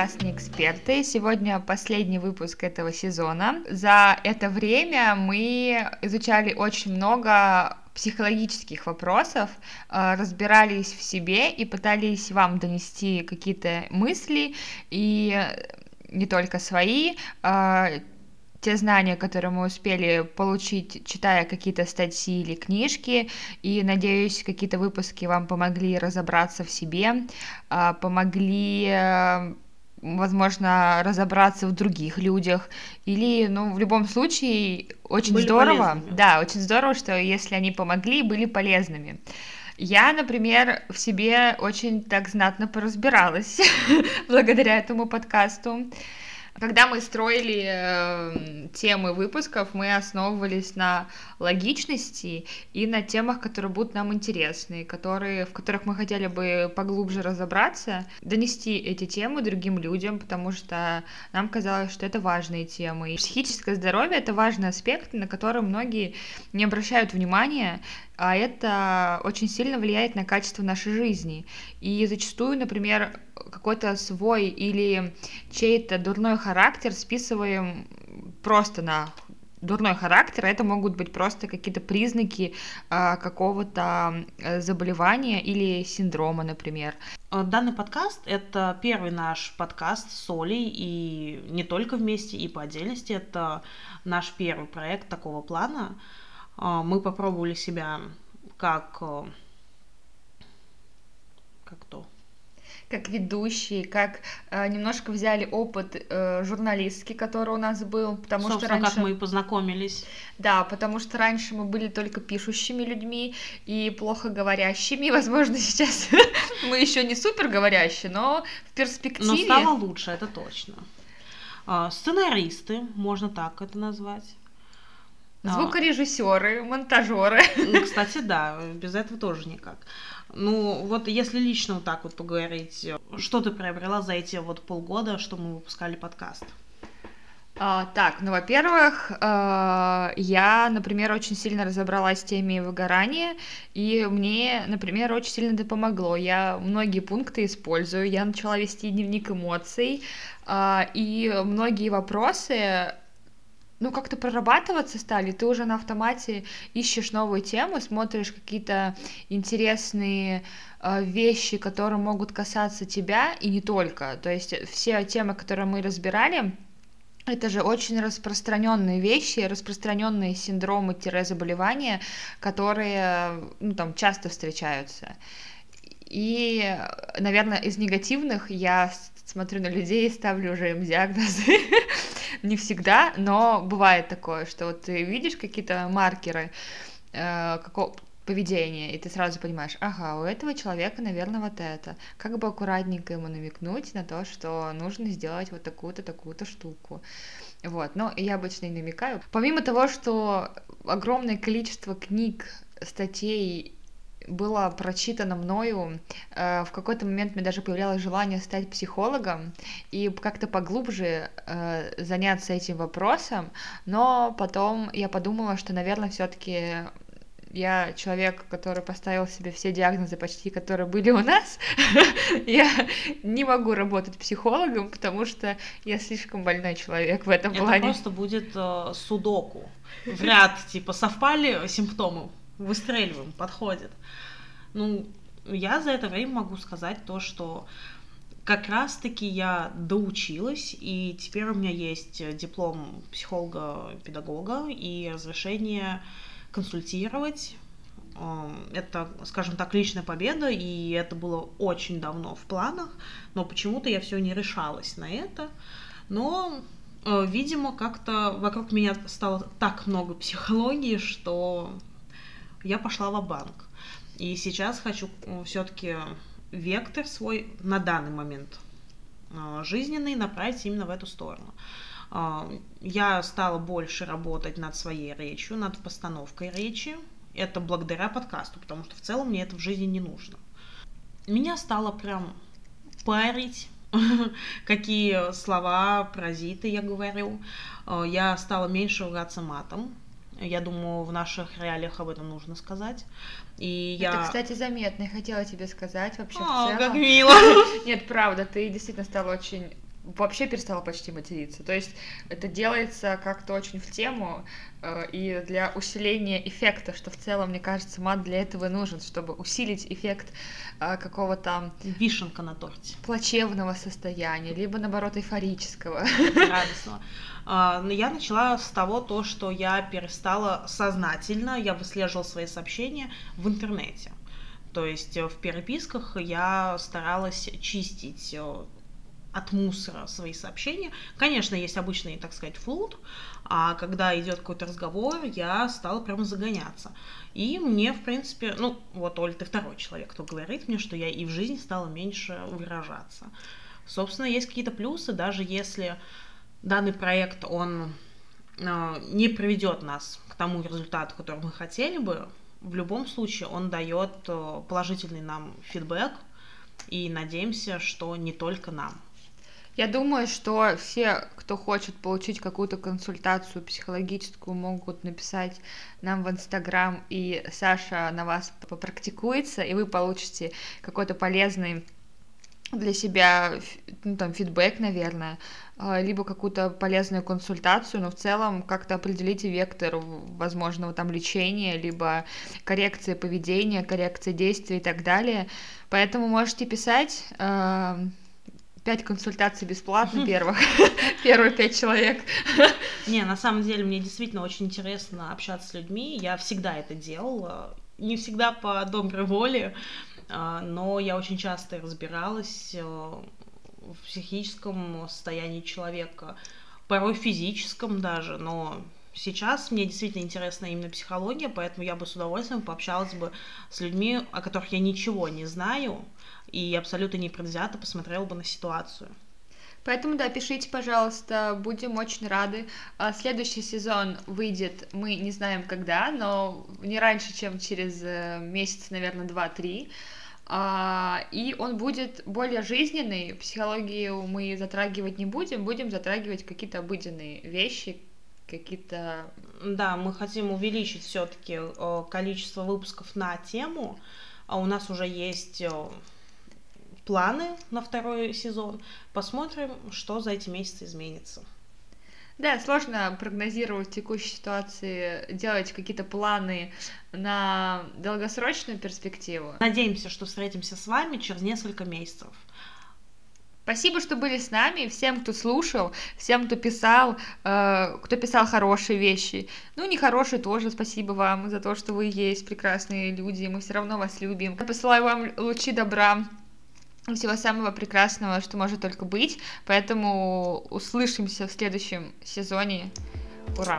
подкаст «Не эксперты». Сегодня последний выпуск этого сезона. За это время мы изучали очень много психологических вопросов, э, разбирались в себе и пытались вам донести какие-то мысли и не только свои, э, те знания, которые мы успели получить, читая какие-то статьи или книжки, и, надеюсь, какие-то выпуски вам помогли разобраться в себе, помогли э, возможно, разобраться в других людях, или, ну, в любом случае, очень были здорово, полезными. да, очень здорово, что если они помогли, были полезными. Я, например, в себе очень так знатно поразбиралась благодаря этому подкасту. Когда мы строили э, темы выпусков, мы основывались на логичности и на темах, которые будут нам интересны, которые, в которых мы хотели бы поглубже разобраться, донести эти темы другим людям, потому что нам казалось, что это важные темы. И психическое здоровье — это важный аспект, на который многие не обращают внимания, а это очень сильно влияет на качество нашей жизни. И зачастую, например, какой-то свой или чей-то дурной характер списываем просто на дурной характер, это могут быть просто какие-то признаки э, какого-то заболевания или синдрома, например. Данный подкаст — это первый наш подкаст с Олей, и не только вместе, и по отдельности. Это наш первый проект такого плана. Э, мы попробовали себя как... Э, как то? как ведущие, как э, немножко взяли опыт э, журналистки, который у нас был, потому Собственно, что раньше... как мы и познакомились. Да, потому что раньше мы были только пишущими людьми и плохо говорящими. Возможно, сейчас мы еще не супер говорящие, но в перспективе... Но стало лучше, это точно. А, сценаристы, можно так это назвать. А. Звукорежиссеры, монтажеры. Ну, кстати, да, без этого тоже никак. Ну, вот если лично вот так вот поговорить, что ты приобрела за эти вот полгода, что мы выпускали подкаст? А, так, ну, во-первых, э, я, например, очень сильно разобралась с теме выгорания, и мне, например, очень сильно это помогло. Я многие пункты использую, я начала вести дневник эмоций, э, и многие вопросы ну, как-то прорабатываться стали, ты уже на автомате ищешь новую тему, смотришь какие-то интересные э, вещи, которые могут касаться тебя, и не только. То есть все темы, которые мы разбирали, это же очень распространенные вещи, распространенные синдромы-заболевания, которые ну, там, часто встречаются. И, наверное, из негативных я смотрю на людей и ставлю уже им диагнозы. Не всегда, но бывает такое, что вот ты видишь какие-то маркеры э, какого поведения, и ты сразу понимаешь, ага, у этого человека, наверное, вот это. Как бы аккуратненько ему намекнуть на то, что нужно сделать вот такую-то, такую-то штуку. Вот, но я обычно и намекаю. Помимо того, что огромное количество книг, статей было прочитано мною. Э, в какой-то момент мне даже появлялось желание стать психологом и как-то поглубже э, заняться этим вопросом, но потом я подумала, что, наверное, все-таки я человек, который поставил себе все диагнозы почти, которые были у нас, я не могу работать психологом, потому что я слишком больной человек в этом Это плане. Это просто будет э, судоку. В ряд, типа, совпали симптомы, выстреливаем, подходит. Ну, я за это время могу сказать то, что как раз-таки я доучилась, и теперь у меня есть диплом психолога-педагога и разрешение консультировать. Эм, это, скажем так, личная победа, и это было очень давно в планах, но почему-то я все не решалась на это. Но, э, видимо, как-то вокруг меня стало так много психологии, что я пошла в банк И сейчас хочу все-таки вектор свой на данный момент э, жизненный направить именно в эту сторону. Э, я стала больше работать над своей речью, над постановкой речи. Это благодаря подкасту, потому что в целом мне это в жизни не нужно. Меня стало прям парить, какие слова, паразиты я говорю. Я стала меньше ругаться матом, я думаю, в наших реалиях об этом нужно сказать. И Это, я... кстати, заметно. Я хотела тебе сказать вообще О, в целом. как мило! Нет, правда, ты действительно стала очень вообще перестала почти материться. То есть это делается как-то очень в тему э, и для усиления эффекта, что в целом, мне кажется, мат для этого нужен, чтобы усилить эффект э, какого-то... Вишенка на торте. Плачевного состояния, либо, наоборот, эйфорического. Радостного. А, я начала с того, то, что я перестала сознательно, я выслеживала свои сообщения в интернете. То есть в переписках я старалась чистить э, от мусора свои сообщения. Конечно, есть обычный, так сказать, флут, а когда идет какой-то разговор, я стала прямо загоняться. И мне, в принципе, ну, вот, Оль, ты второй человек, кто говорит мне, что я и в жизни стала меньше выражаться. Собственно, есть какие-то плюсы, даже если данный проект, он э, не приведет нас к тому результату, который мы хотели бы, в любом случае он дает э, положительный нам фидбэк, и надеемся, что не только нам. Я думаю, что все, кто хочет получить какую-то консультацию психологическую, могут написать нам в Инстаграм, и Саша на вас попрактикуется, и вы получите какой-то полезный для себя ну, там, фидбэк, наверное, а, либо какую-то полезную консультацию, но в целом как-то определите вектор возможного там лечения, либо коррекции поведения, коррекции действий и так далее. Поэтому можете писать, а, пять консультаций бесплатно первых, первые пять человек. Не, на самом деле мне действительно очень интересно общаться с людьми, я всегда это делала, не всегда по доброй воле, а, но я очень часто разбиралась э, в психическом состоянии человека, порой физическом даже, но сейчас мне действительно интересна именно психология, поэтому я бы с удовольствием пообщалась бы с людьми, о которых я ничего не знаю, и абсолютно непредвзято посмотрела бы на ситуацию. Поэтому, да, пишите, пожалуйста, будем очень рады. А, следующий сезон выйдет, мы не знаем когда, но не раньше, чем через э, месяц, наверное, два-три. А, и он будет более жизненный. Психологию мы затрагивать не будем, будем затрагивать какие-то обыденные вещи, какие-то... Да, мы хотим увеличить все-таки э, количество выпусков на тему. А у нас уже есть э, планы на второй сезон. Посмотрим, что за эти месяцы изменится. Да, сложно прогнозировать в текущей ситуации, делать какие-то планы на долгосрочную перспективу. Надеемся, что встретимся с вами через несколько месяцев. Спасибо, что были с нами, всем, кто слушал, всем, кто писал, э, кто писал хорошие вещи. Ну, нехорошие тоже, спасибо вам за то, что вы есть, прекрасные люди, мы все равно вас любим. Я посылаю вам лучи добра, всего самого прекрасного, что может только быть. Поэтому услышимся в следующем сезоне. Ура!